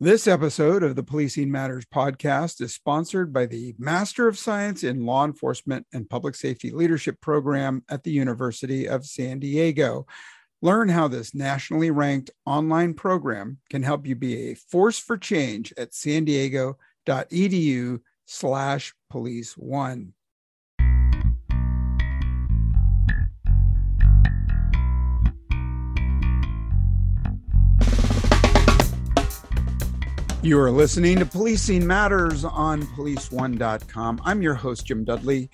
This episode of the Policing Matters podcast is sponsored by the Master of Science in Law Enforcement and Public Safety Leadership program at the University of San Diego. Learn how this nationally ranked online program can help you be a force for change at san diego.edu slash police one. You are listening to Policing Matters on policeone.com. I'm your host, Jim Dudley.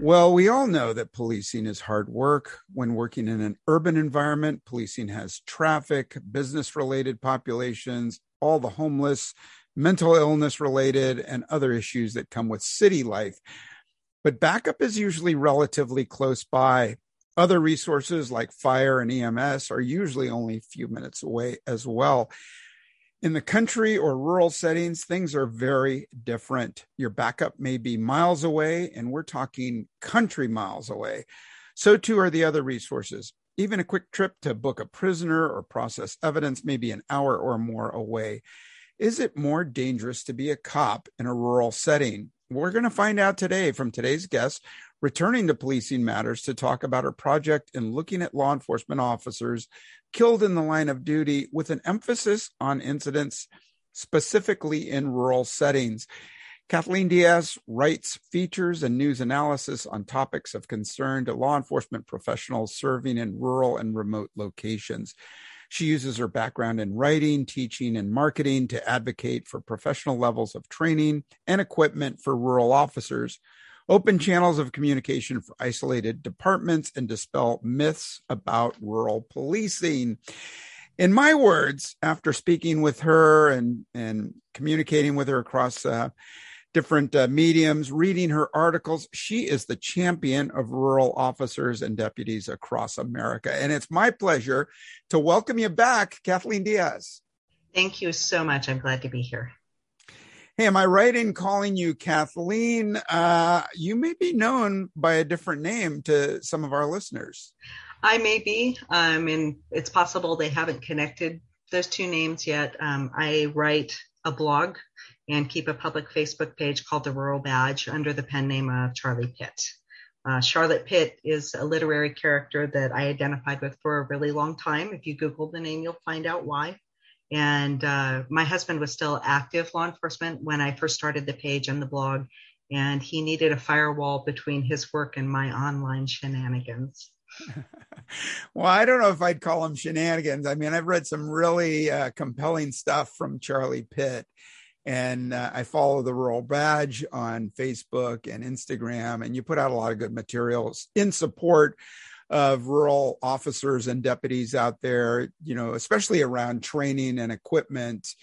Well, we all know that policing is hard work. When working in an urban environment, policing has traffic, business related populations, all the homeless, mental illness related, and other issues that come with city life. But backup is usually relatively close by. Other resources like fire and EMS are usually only a few minutes away as well. In the country or rural settings, things are very different. Your backup may be miles away, and we're talking country miles away. So, too, are the other resources. Even a quick trip to book a prisoner or process evidence may be an hour or more away. Is it more dangerous to be a cop in a rural setting? We're going to find out today from today's guest, returning to Policing Matters to talk about her project in looking at law enforcement officers killed in the line of duty with an emphasis on incidents specifically in rural settings. Kathleen Diaz writes features and news analysis on topics of concern to law enforcement professionals serving in rural and remote locations. She uses her background in writing, teaching, and marketing to advocate for professional levels of training and equipment for rural officers open channels of communication for isolated departments and dispel myths about rural policing. In my words, after speaking with her and, and communicating with her across uh, different uh, mediums, reading her articles, she is the champion of rural officers and deputies across America. And it's my pleasure to welcome you back, Kathleen Diaz. Thank you so much. I'm glad to be here. Hey, am I right in calling you Kathleen? Uh, you may be known by a different name to some of our listeners. I may be. Um, and it's possible they haven't connected those two names yet. Um, I write a blog and keep a public Facebook page called The Rural Badge under the pen name of Charlie Pitt. Uh, Charlotte Pitt is a literary character that I identified with for a really long time. If you Google the name, you'll find out why. And uh, my husband was still active law enforcement when I first started the page and the blog, and he needed a firewall between his work and my online shenanigans. well, I don't know if I'd call them shenanigans. I mean, I've read some really uh, compelling stuff from Charlie Pitt, and uh, I follow the Rural Badge on Facebook and Instagram, and you put out a lot of good materials in support of rural officers and deputies out there, you know, especially around training and equipment.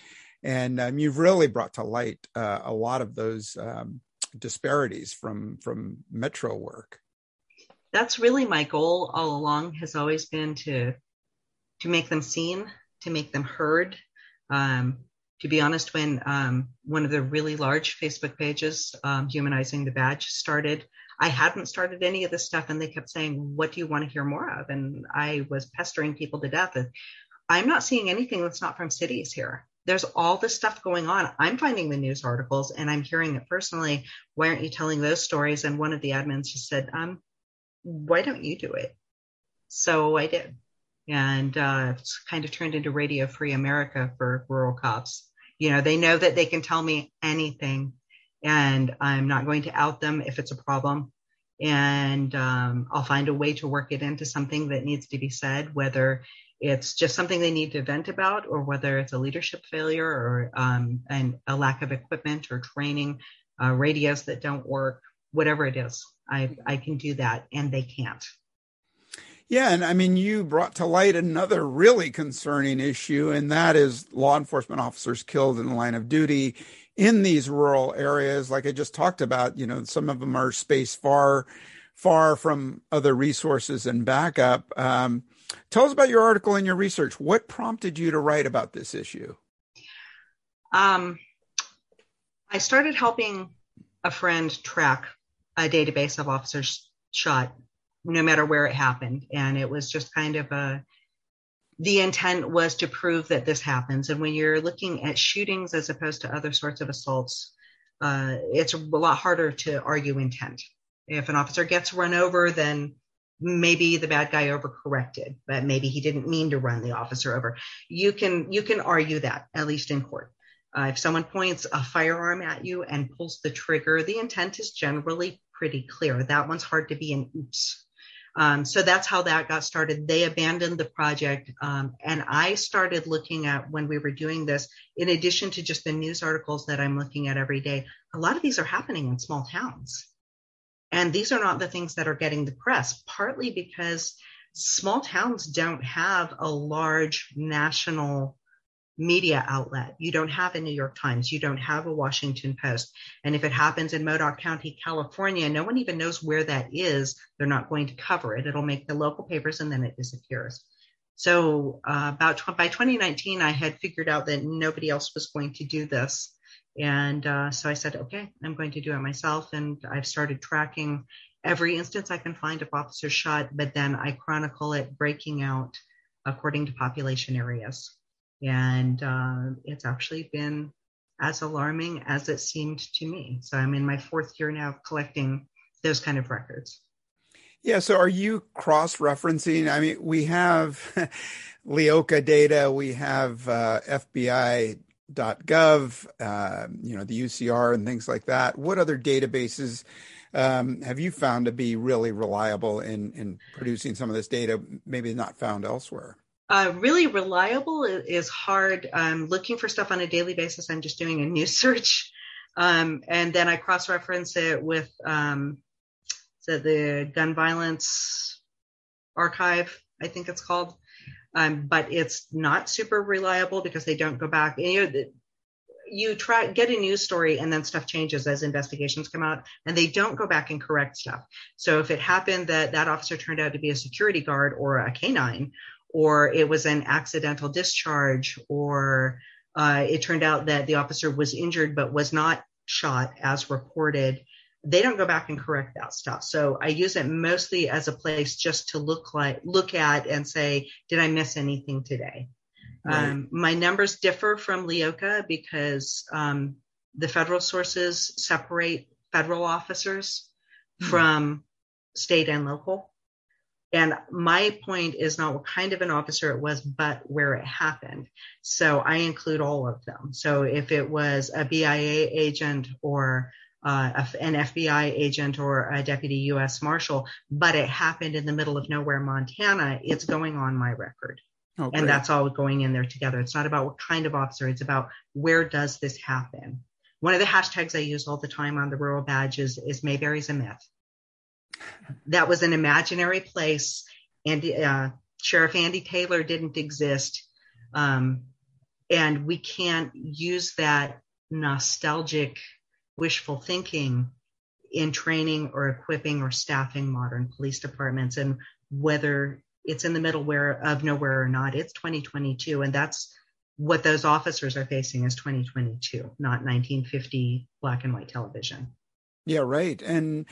And um, you've really brought to light uh, a lot of those um, disparities from from metro work. That's really my goal all along. Has always been to to make them seen, to make them heard. Um, to be honest, when um, one of the really large Facebook pages, um, Humanizing the Badge, started, I hadn't started any of this stuff and they kept saying, What do you want to hear more of? And I was pestering people to death. And I'm not seeing anything that's not from cities here. There's all this stuff going on. I'm finding the news articles and I'm hearing it personally. Why aren't you telling those stories? And one of the admins just said, um, why don't you do it? So I did. And uh, it's kind of turned into Radio Free America for rural cops. You know, they know that they can tell me anything and I'm not going to out them if it's a problem. And um, I'll find a way to work it into something that needs to be said, whether it's just something they need to vent about, or whether it's a leadership failure or um, and a lack of equipment or training, uh, radios that don't work, whatever it is. I, I can do that, and they can't. Yeah, and I mean, you brought to light another really concerning issue, and that is law enforcement officers killed in the line of duty in these rural areas like i just talked about you know some of them are spaced far far from other resources and backup. Um, tell us about your article and your research. What prompted you to write about this issue? Um, i started helping a friend track a database of officers shot no matter where it happened. And it was just kind of a the intent was to prove that this happens. And when you're looking at shootings as opposed to other sorts of assaults, uh, it's a lot harder to argue intent. If an officer gets run over, then maybe the bad guy overcorrected, but maybe he didn't mean to run the officer over. You can you can argue that at least in court. Uh, if someone points a firearm at you and pulls the trigger, the intent is generally pretty clear. That one's hard to be an oops. Um, so that's how that got started. They abandoned the project. Um, and I started looking at when we were doing this, in addition to just the news articles that I'm looking at every day, a lot of these are happening in small towns. And these are not the things that are getting the press, partly because small towns don't have a large national media outlet. You don't have a New York Times. You don't have a Washington Post. And if it happens in Modoc County, California, no one even knows where that is. They're not going to cover it. It'll make the local papers and then it disappears. So uh, about by 2019, I had figured out that nobody else was going to do this. And uh, so I said, okay, I'm going to do it myself. And I've started tracking every instance I can find of officers shot, but then I chronicle it breaking out according to population areas. And uh, it's actually been as alarming as it seemed to me. So I'm in my fourth year now of collecting those kind of records. Yeah. So are you cross referencing? I mean, we have LEOKA data, we have uh, FBI gov, uh, you know, the UCR and things like that. What other databases um, have you found to be really reliable in, in producing some of this data, maybe not found elsewhere? Uh, really reliable is hard. I'm looking for stuff on a daily basis. I'm just doing a news search. Um, and then I cross reference it with um, so the gun violence archive, I think it's called. Um, but it's not super reliable because they don't go back. You, know, you try get a news story and then stuff changes as investigations come out, and they don't go back and correct stuff. So if it happened that that officer turned out to be a security guard or a canine, or it was an accidental discharge, or uh, it turned out that the officer was injured but was not shot as reported, they don't go back and correct that stuff. So I use it mostly as a place just to look like look at and say, did I miss anything today? Right. Um, my numbers differ from LEOKA because um, the federal sources separate federal officers hmm. from state and local. And my point is not what kind of an officer it was, but where it happened. So I include all of them. So if it was a BIA agent or uh, an FBI agent or a deputy U.S. Marshal, but it happened in the middle of nowhere, Montana, it's going on my record. Oh, and that's all going in there together. It's not about what kind of officer, it's about where does this happen. One of the hashtags I use all the time on the rural badges is Mayberry's a myth. That was an imaginary place. and uh, Sheriff Andy Taylor didn't exist. Um, and we can't use that nostalgic wishful thinking in training or equipping or staffing modern police departments and whether it's in the middle where of nowhere or not it's 2022 and that's what those officers are facing is 2022 not 1950 black and white television yeah right and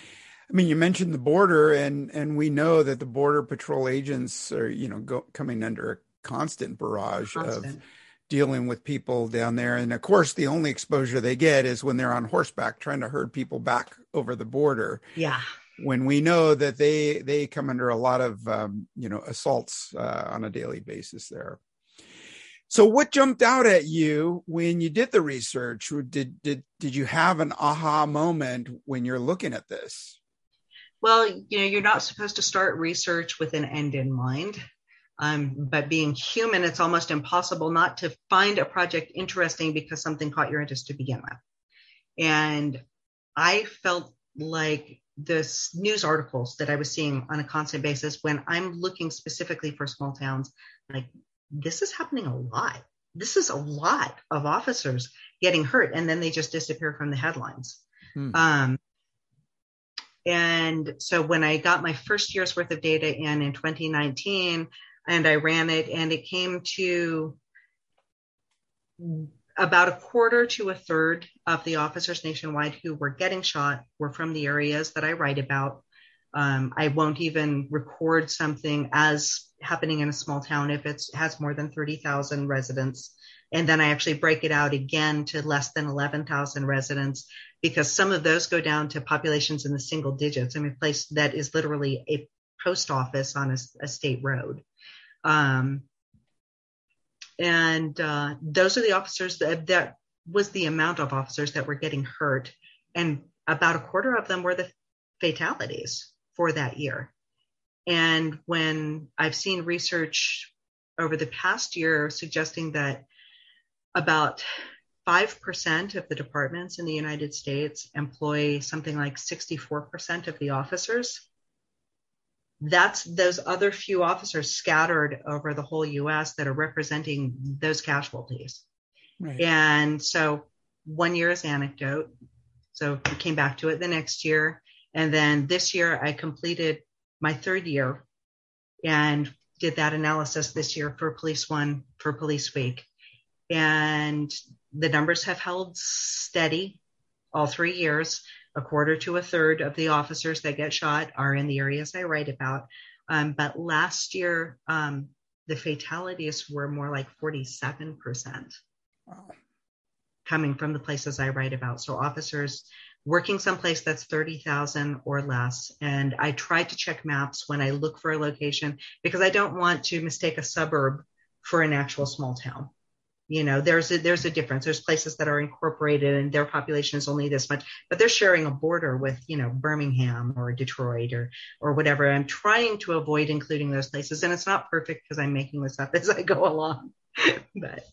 i mean you mentioned the border and and we know that the border patrol agents are you know go, coming under a constant barrage constant. of dealing with people down there. And of course, the only exposure they get is when they're on horseback trying to herd people back over the border. Yeah. When we know that they they come under a lot of um, you know assaults uh, on a daily basis there. So, what jumped out at you when you did the research? Did did did you have an aha moment when you're looking at this? Well, you know, you're not supposed to start research with an end in mind. Um, but being human, it's almost impossible not to find a project interesting because something caught your interest to begin with. And I felt like this news articles that I was seeing on a constant basis when I'm looking specifically for small towns, like this is happening a lot. This is a lot of officers getting hurt and then they just disappear from the headlines. Hmm. Um, and so when I got my first year's worth of data in in 2019, and I ran it, and it came to about a quarter to a third of the officers nationwide who were getting shot were from the areas that I write about. Um, I won't even record something as happening in a small town if it has more than 30,000 residents. And then I actually break it out again to less than 11,000 residents because some of those go down to populations in the single digits. I mean, a place that is literally a post office on a, a state road. Um, and uh, those are the officers that, that was the amount of officers that were getting hurt. And about a quarter of them were the fatalities for that year. And when I've seen research over the past year suggesting that about 5% of the departments in the United States employ something like 64% of the officers. That's those other few officers scattered over the whole US that are representing those casualties. Right. And so one year is anecdote. So we came back to it the next year. And then this year I completed my third year and did that analysis this year for Police One for Police Week. And the numbers have held steady all three years. A quarter to a third of the officers that get shot are in the areas I write about. Um, but last year, um, the fatalities were more like 47% wow. coming from the places I write about. So officers working someplace that's 30,000 or less. And I try to check maps when I look for a location because I don't want to mistake a suburb for an actual small town. You know, there's a, there's a difference. There's places that are incorporated and their population is only this much, but they're sharing a border with, you know, Birmingham or Detroit or, or whatever. I'm trying to avoid including those places. And it's not perfect because I'm making this up as I go along, but.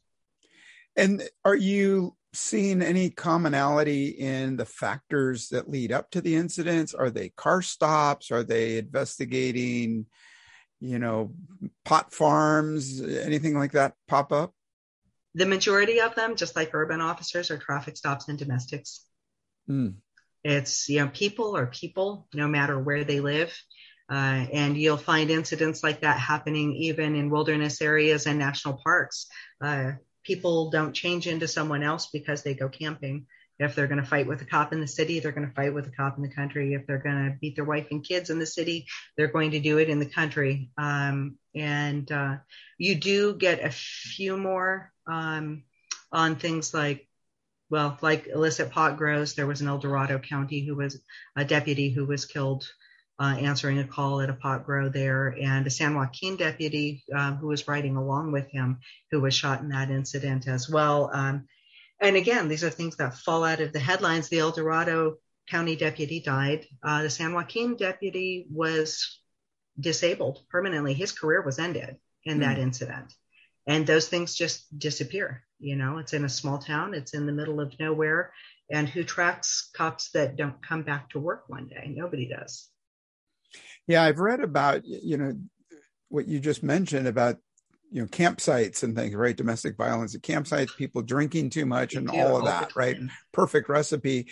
And are you seeing any commonality in the factors that lead up to the incidents? Are they car stops? Are they investigating, you know, pot farms? Anything like that pop up? The majority of them, just like urban officers, are traffic stops and domestics. Mm. It's, you know, people are people no matter where they live. Uh, and you'll find incidents like that happening even in wilderness areas and national parks. Uh, people don't change into someone else because they go camping. If they're going to fight with a cop in the city, they're going to fight with a cop in the country. If they're going to beat their wife and kids in the city, they're going to do it in the country. Um, and uh, you do get a few more um, on things like, well, like illicit pot grows. There was an El Dorado County who was a deputy who was killed uh, answering a call at a pot grow there, and a San Joaquin deputy uh, who was riding along with him who was shot in that incident as well. Um, and again, these are things that fall out of the headlines. The El Dorado County deputy died. Uh, the San Joaquin deputy was disabled permanently. His career was ended in mm. that incident. And those things just disappear. You know, it's in a small town, it's in the middle of nowhere. And who tracks cops that don't come back to work one day? Nobody does. Yeah, I've read about you know what you just mentioned about you know campsites and things, right? Domestic violence at campsites, people drinking too much, and all of that, right? Perfect recipe.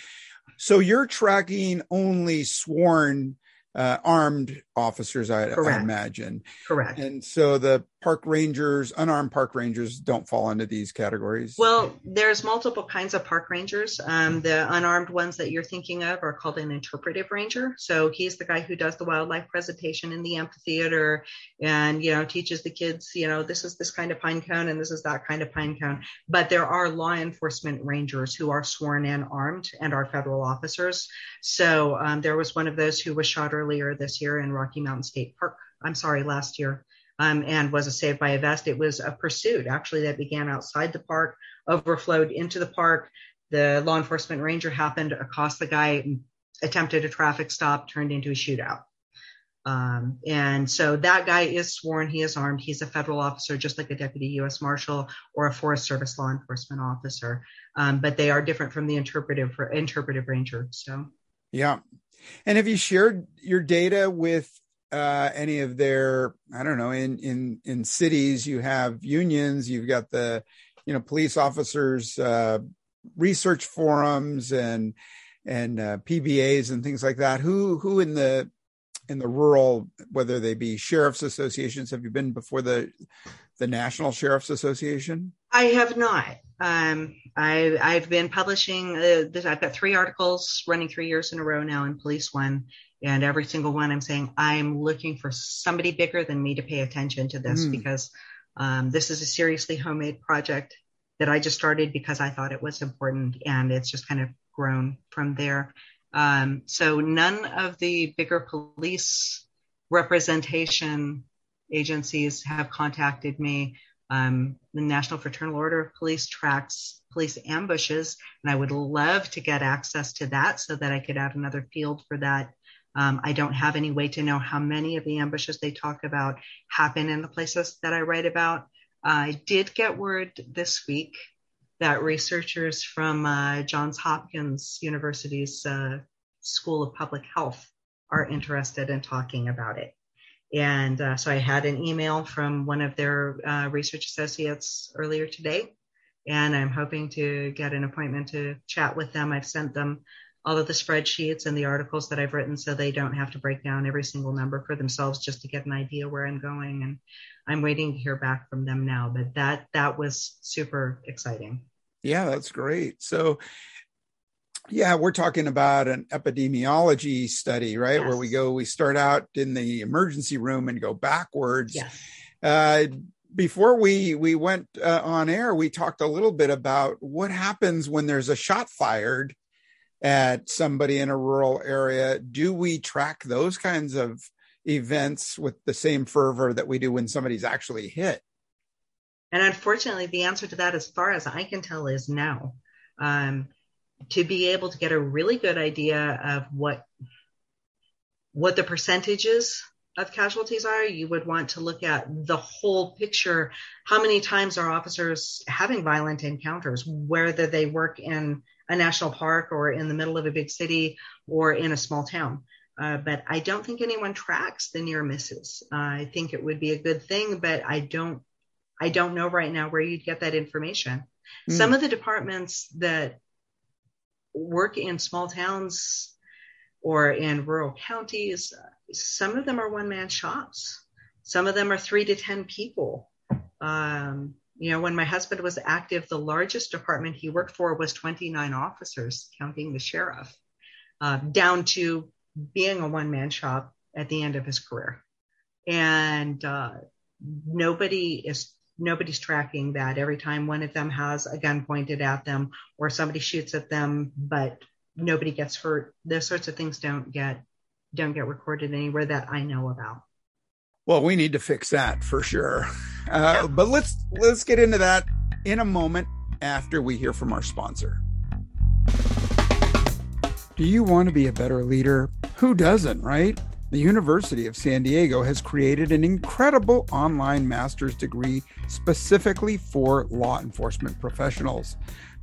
So you're tracking only sworn uh, armed officers, I, I, imagine. Correct. And so the park rangers, unarmed park rangers, don't fall into these categories. Well, there's multiple kinds of park rangers. Um, the unarmed ones that you're thinking of are called an interpretive ranger. So he's the guy who does the wildlife presentation in the amphitheater, and you know teaches the kids, you know, this is this kind of pine cone and this is that kind of pine cone. But there are law enforcement rangers who are sworn and armed and are federal officers. So um, there was one of those who was shot earlier this year in Rocky Mountain State Park. I'm sorry, last year. Um, and was a saved by a vest. It was a pursuit actually that began outside the park, overflowed into the park. The law enforcement ranger happened across the guy, attempted a traffic stop, turned into a shootout. Um, and so that guy is sworn, he is armed, he's a federal officer, just like a deputy U.S. Marshal or a Forest Service law enforcement officer. Um, but they are different from the interpretive interpretive ranger. So, yeah. And have you shared your data with uh, any of their i don't know in in in cities you have unions you've got the you know police officers uh, research forums and and uh, pbas and things like that. Who who in the in the rural whether they be sheriffs associations have you been before the the national sheriffs association? I have not. Um, I, I've been publishing. Uh, this, I've got three articles running three years in a row now in Police One, And every single one, I'm saying, I'm looking for somebody bigger than me to pay attention to this mm. because um, this is a seriously homemade project that I just started because I thought it was important. And it's just kind of grown from there. Um, so none of the bigger police representation agencies have contacted me. Um, the National Fraternal Order of Police tracks police ambushes, and I would love to get access to that so that I could add another field for that. Um, I don't have any way to know how many of the ambushes they talk about happen in the places that I write about. I did get word this week that researchers from uh, Johns Hopkins University's uh, School of Public Health are interested in talking about it. And uh, so I had an email from one of their uh, research associates earlier today, and I'm hoping to get an appointment to chat with them. I've sent them all of the spreadsheets and the articles that I've written so they don't have to break down every single number for themselves just to get an idea where I'm going. And I'm waiting to hear back from them now, but that that was super exciting. Yeah, that's great. So yeah, we're talking about an epidemiology study, right? Yes. Where we go, we start out in the emergency room and go backwards. Yes. Uh, before we we went uh, on air, we talked a little bit about what happens when there's a shot fired at somebody in a rural area. Do we track those kinds of events with the same fervor that we do when somebody's actually hit? And unfortunately, the answer to that, as far as I can tell, is no. Um, to be able to get a really good idea of what what the percentages of casualties are, you would want to look at the whole picture. How many times are officers having violent encounters, whether they work in a national park or in the middle of a big city or in a small town? Uh, but I don't think anyone tracks the near misses. Uh, I think it would be a good thing, but I don't. I don't know right now where you'd get that information. Mm. Some of the departments that work in small towns or in rural counties, some of them are one man shops. Some of them are three to 10 people. Um, you know, when my husband was active, the largest department he worked for was 29 officers, counting the sheriff, uh, down to being a one man shop at the end of his career. And uh, nobody is nobody's tracking that. Every time one of them has a gun pointed at them or somebody shoots at them but nobody gets hurt those sorts of things don't get don't get recorded anywhere that i know about. Well we need to fix that for sure uh, yeah. but let's let's get into that in a moment after we hear from our sponsor do you want to be a better leader who doesn't right the University of San Diego has created an incredible online master's degree specifically for law enforcement professionals.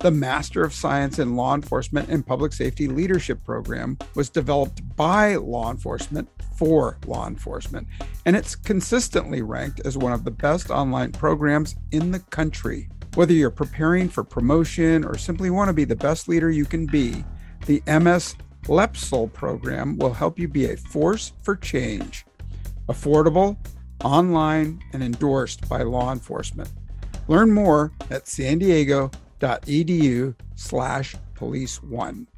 The Master of Science in Law Enforcement and Public Safety Leadership program was developed by law enforcement for law enforcement, and it's consistently ranked as one of the best online programs in the country. Whether you're preparing for promotion or simply want to be the best leader you can be, the MS LEPSL program will help you be a force for change. Affordable, online, and endorsed by law enforcement. Learn more at san diego.edu slash police one.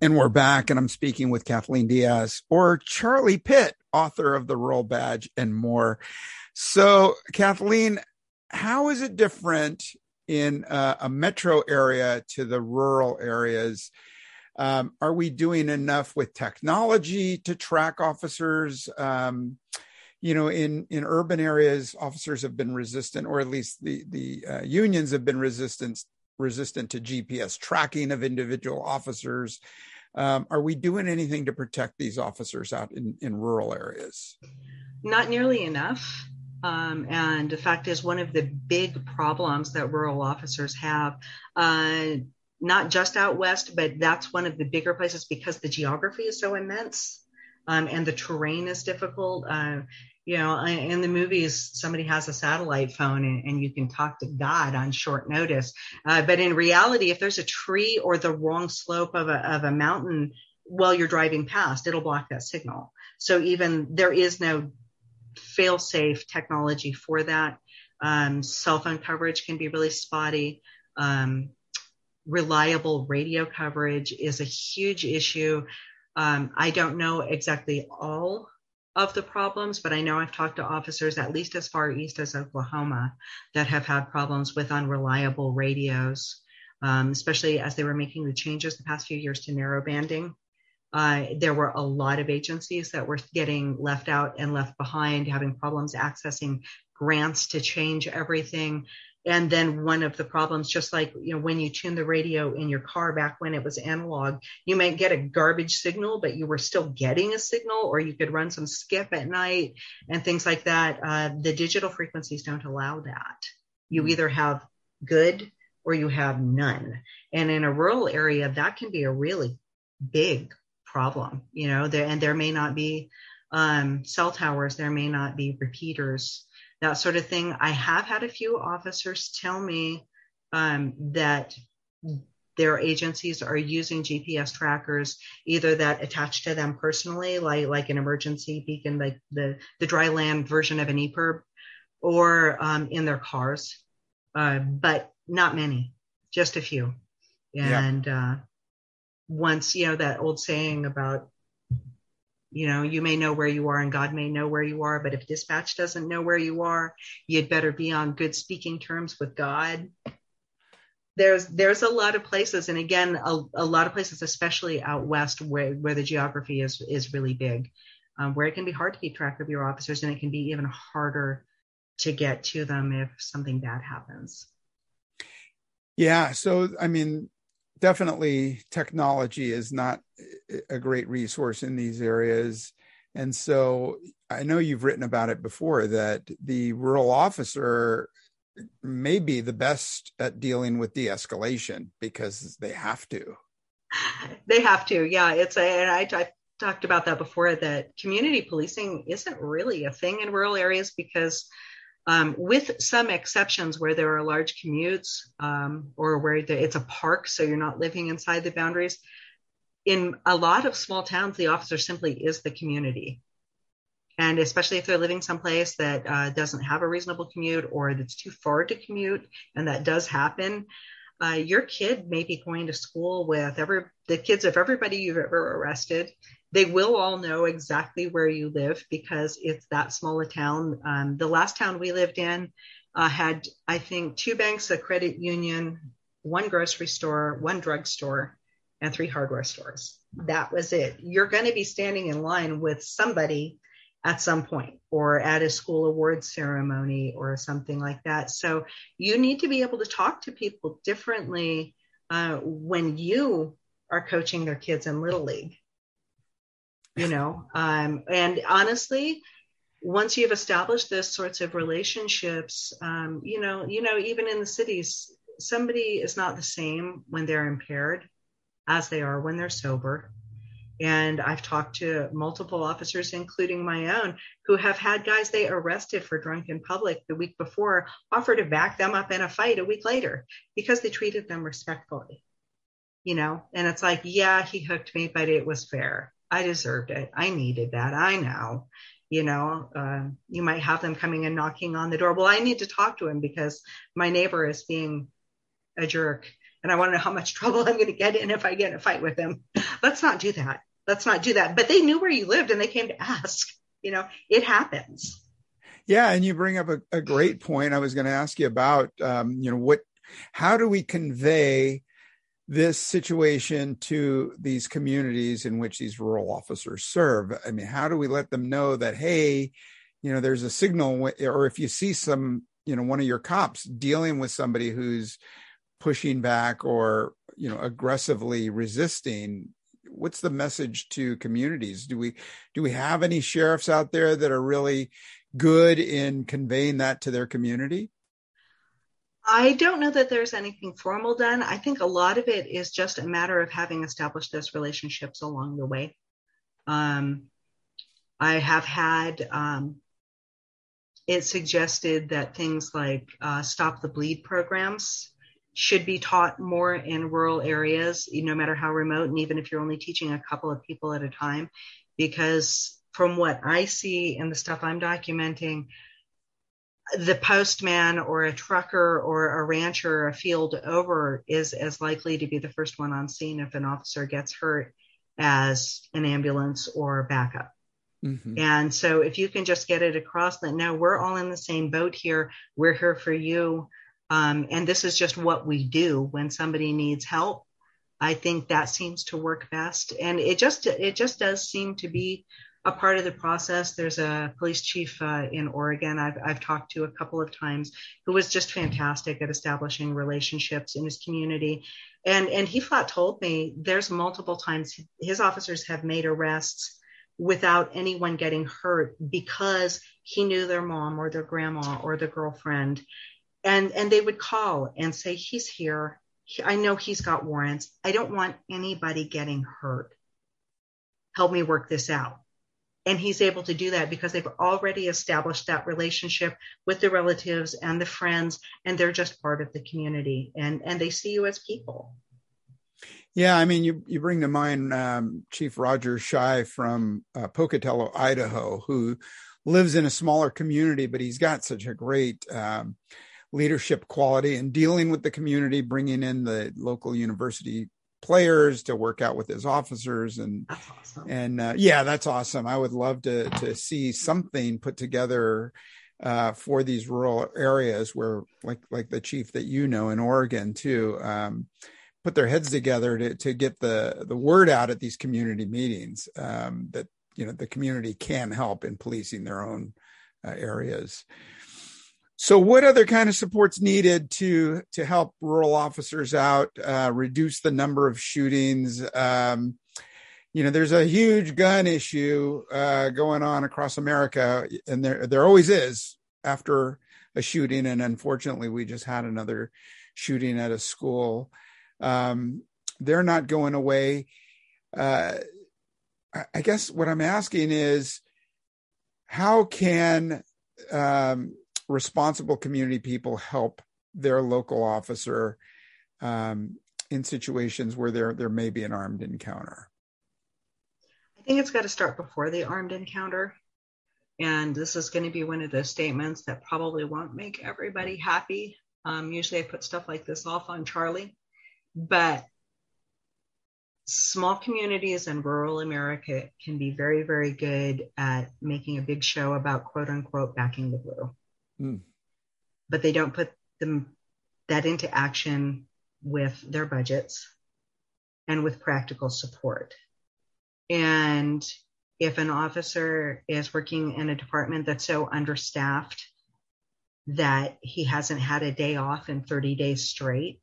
And we're back, and I'm speaking with Kathleen Diaz or Charlie Pitt, author of The Rural Badge and more. So, Kathleen, how is it different in uh, a metro area to the rural areas? Um, are we doing enough with technology to track officers? Um, you know, in in urban areas, officers have been resistant, or at least the the uh, unions have been resistant resistant to GPS tracking of individual officers. Um, are we doing anything to protect these officers out in, in rural areas? Not nearly enough. Um, and the fact is, one of the big problems that rural officers have, uh, not just out west, but that's one of the bigger places because the geography is so immense um, and the terrain is difficult. Uh, you know, in the movies, somebody has a satellite phone and, and you can talk to God on short notice. Uh, but in reality, if there's a tree or the wrong slope of a, of a mountain while you're driving past, it'll block that signal. So even there is no fail safe technology for that. Um, cell phone coverage can be really spotty. Um, reliable radio coverage is a huge issue. Um, I don't know exactly all of the problems, but I know I've talked to officers at least as far east as Oklahoma that have had problems with unreliable radios, um, especially as they were making the changes the past few years to narrow banding. Uh, there were a lot of agencies that were getting left out and left behind, having problems accessing grants to change everything. And then one of the problems, just like you know, when you tune the radio in your car back when it was analog, you might get a garbage signal, but you were still getting a signal, or you could run some skip at night and things like that. Uh, the digital frequencies don't allow that. You mm-hmm. either have good or you have none. And in a rural area, that can be a really big problem, you know, there, and there may not be um, cell towers, there may not be repeaters, that sort of thing. I have had a few officers tell me um, that their agencies are using GPS trackers, either that attach to them personally, like like an emergency beacon, like the the dry land version of an EPIRB, or um, in their cars, uh, but not many, just a few. And yeah. uh, once you know that old saying about you know you may know where you are and god may know where you are but if dispatch doesn't know where you are you'd better be on good speaking terms with god. There's there's a lot of places and again a, a lot of places especially out west where, where the geography is is really big um, where it can be hard to keep track of your officers and it can be even harder to get to them if something bad happens. Yeah so i mean definitely technology is not a great resource in these areas. And so I know you've written about it before that the rural officer may be the best at dealing with de escalation because they have to. They have to, yeah. It's a, and I, I talked about that before that community policing isn't really a thing in rural areas because um, with some exceptions where there are large commutes um, or where the, it's a park, so you're not living inside the boundaries. In a lot of small towns, the officer simply is the community. And especially if they're living someplace that uh, doesn't have a reasonable commute or that's too far to commute, and that does happen, uh, your kid may be going to school with every the kids of everybody you've ever arrested they will all know exactly where you live because it's that small a town. Um, the last town we lived in uh, had, I think, two banks, a credit union, one grocery store, one drugstore, and three hardware stores. That was it. You're going to be standing in line with somebody at some point or at a school awards ceremony or something like that. So you need to be able to talk to people differently uh, when you are coaching their kids in Little League you know um, and honestly once you've established those sorts of relationships um, you know you know even in the cities somebody is not the same when they're impaired as they are when they're sober and I've talked to multiple officers, including my own, who have had guys they arrested for drunk in public the week before offer to back them up in a fight a week later because they treated them respectfully. You know, and it's like, yeah, he hooked me, but it was fair. I deserved it. I needed that. I know. You know, uh, you might have them coming and knocking on the door. Well, I need to talk to him because my neighbor is being a jerk and I want to know how much trouble I'm going to get in if I get in a fight with him. Let's not do that. Let's not do that. But they knew where you lived and they came to ask. You know, it happens. Yeah, and you bring up a, a great point. I was going to ask you about, um, you know, what, how do we convey this situation to these communities in which these rural officers serve? I mean, how do we let them know that, hey, you know, there's a signal, or if you see some, you know, one of your cops dealing with somebody who's pushing back or, you know, aggressively resisting, what's the message to communities? Do we do we have any sheriffs out there that are really good in conveying that to their community? I don't know that there's anything formal done. I think a lot of it is just a matter of having established those relationships along the way. Um, I have had um, it suggested that things like uh, stop the bleed programs should be taught more in rural areas, no matter how remote, and even if you're only teaching a couple of people at a time, because from what I see and the stuff I'm documenting, the postman or a trucker or a rancher a field over is as likely to be the first one on scene if an officer gets hurt as an ambulance or backup. Mm-hmm. And so if you can just get it across that no, we're all in the same boat here. We're here for you. Um, and this is just what we do when somebody needs help. I think that seems to work best. And it just, it just does seem to be a part of the process. There's a police chief uh, in Oregon. I've, I've talked to a couple of times who was just fantastic at establishing relationships in his community. And, and he flat told me there's multiple times his officers have made arrests without anyone getting hurt because he knew their mom or their grandma or their girlfriend. And and they would call and say he's here. I know he's got warrants. I don't want anybody getting hurt. Help me work this out and he's able to do that because they've already established that relationship with the relatives and the friends and they're just part of the community and and they see you as people. Yeah, I mean, you you bring to mind um, Chief Roger Schei from uh, Pocatello, Idaho, who lives in a smaller community, but he's got such a great um, leadership quality and dealing with the community, bringing in the local university players to work out with his officers and awesome. and uh, yeah that's awesome i would love to to see something put together uh, for these rural areas where like like the chief that you know in oregon too um, put their heads together to, to get the, the word out at these community meetings um, that you know the community can help in policing their own uh, areas. So, what other kind of supports needed to to help rural officers out, uh, reduce the number of shootings? Um, you know, there's a huge gun issue uh, going on across America, and there there always is after a shooting. And unfortunately, we just had another shooting at a school. Um, they're not going away. Uh, I guess what I'm asking is how can um, responsible community people help their local officer um, in situations where there there may be an armed encounter? I think it's got to start before the armed encounter. And this is going to be one of those statements that probably won't make everybody happy. Um, usually I put stuff like this off on Charlie. But small communities in rural America can be very, very good at making a big show about quote unquote backing the blue. Mm. But they don't put them that into action with their budgets and with practical support. And if an officer is working in a department that's so understaffed that he hasn't had a day off in 30 days straight,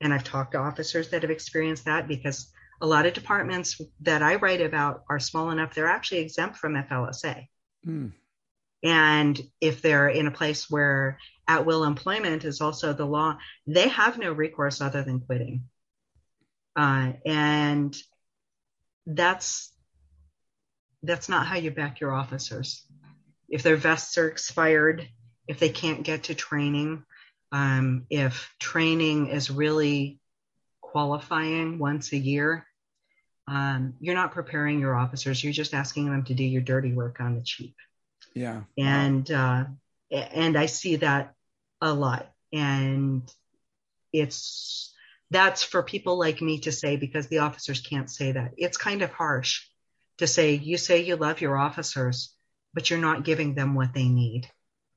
and I've talked to officers that have experienced that because a lot of departments that I write about are small enough, they're actually exempt from FLSA. Mm. And if they're in a place where at will employment is also the law, they have no recourse other than quitting. Uh, and that's that's not how you back your officers. If their vests are expired, if they can't get to training, um, if training is really qualifying once a year, um, you're not preparing your officers. You're just asking them to do your dirty work on the cheap. Yeah. And uh, and I see that a lot, and it's that's for people like me to say because the officers can't say that. It's kind of harsh to say you say you love your officers, but you're not giving them what they need.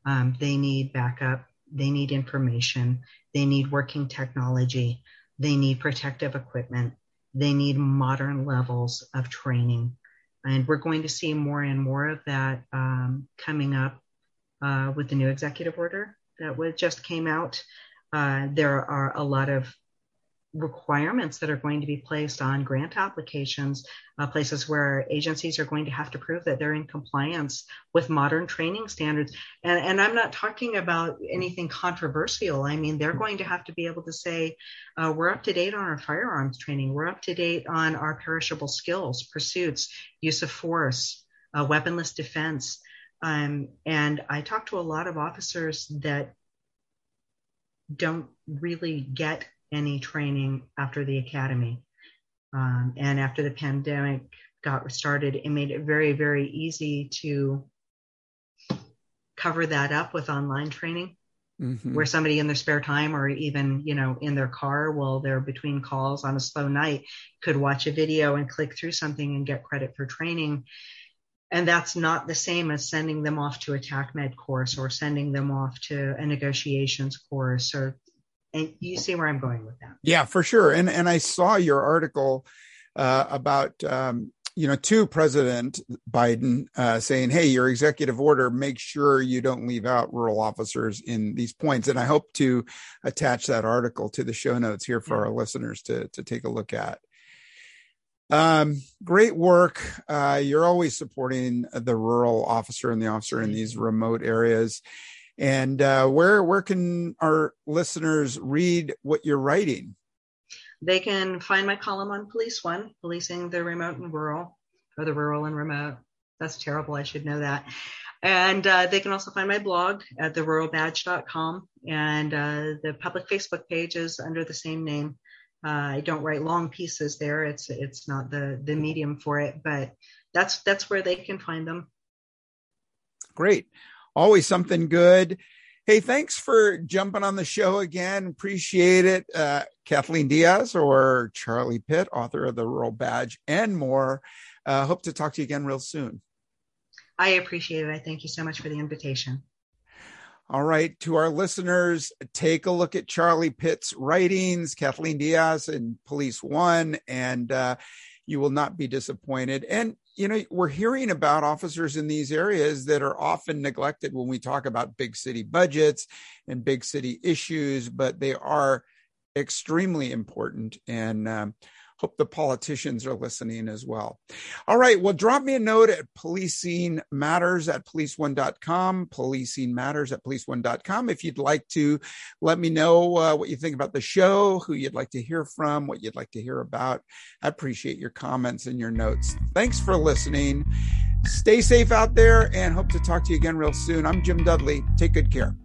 Um, they need backup they need information, they need working technology, they need protective equipment, they need modern levels of training. And we're going to see more and more of that um, coming up uh, with the new executive order that just came out. Uh, there are a lot of requirements that are going to be placed on grant applications, uh, places where agencies are going to have to prove that they're in compliance with modern training standards. And, and I'm not talking about anything controversial. I mean, they're going to have to be able to say, uh, we're up to date on our firearms training, we're up to date on our perishable skills, pursuits, use of force, uh, weaponless defense. Um, and I talk to a lot of officers that don't really get any training after the academy. Um, and after the pandemic got started, it made it very, very easy to cover that up with online training. mm-hmm. where somebody in their spare time or even you know in their car while they're between calls on a slow night could watch a video and click through something and get credit for training and that's not the same as sending them off to a TACMED course or sending them off to a negotiations course or and you see where I'm going with that. Yeah, for sure. And and I saw your article uh, about um, you know to President Biden uh, saying, "Hey, your executive order, make sure you don't leave out rural officers in these points." And I hope to attach that article to the show notes here for yeah. our listeners to to take a look at. Um, great work. Uh, you're always supporting the rural officer and the officer in these remote areas. And uh, where where can our listeners read what you're writing? They can find my column on Police One, policing the remote and rural, or the rural and remote. That's terrible. I should know that. And uh, they can also find my blog at theruralbadge.com. And uh, the public Facebook page is under the same name. Uh, I don't write long pieces there. It's it's not the the medium for it, but that's that's where they can find them. Great, always something good. Hey, thanks for jumping on the show again. Appreciate it, uh, Kathleen Diaz or Charlie Pitt, author of the Rural Badge and more. Uh, hope to talk to you again real soon. I appreciate it. I thank you so much for the invitation. All right. To our listeners, take a look at Charlie Pitt's writings, Kathleen Diaz and Police One, and uh, you will not be disappointed. And, you know, we're hearing about officers in these areas that are often neglected when we talk about big city budgets and big city issues, but they are extremely important. And, um, Hope the politicians are listening as well. All right. Well, drop me a note at policing matters at policeone.com, policing matters at policeone.com. If you'd like to let me know uh, what you think about the show, who you'd like to hear from, what you'd like to hear about. I appreciate your comments and your notes. Thanks for listening. Stay safe out there and hope to talk to you again real soon. I'm Jim Dudley. Take good care.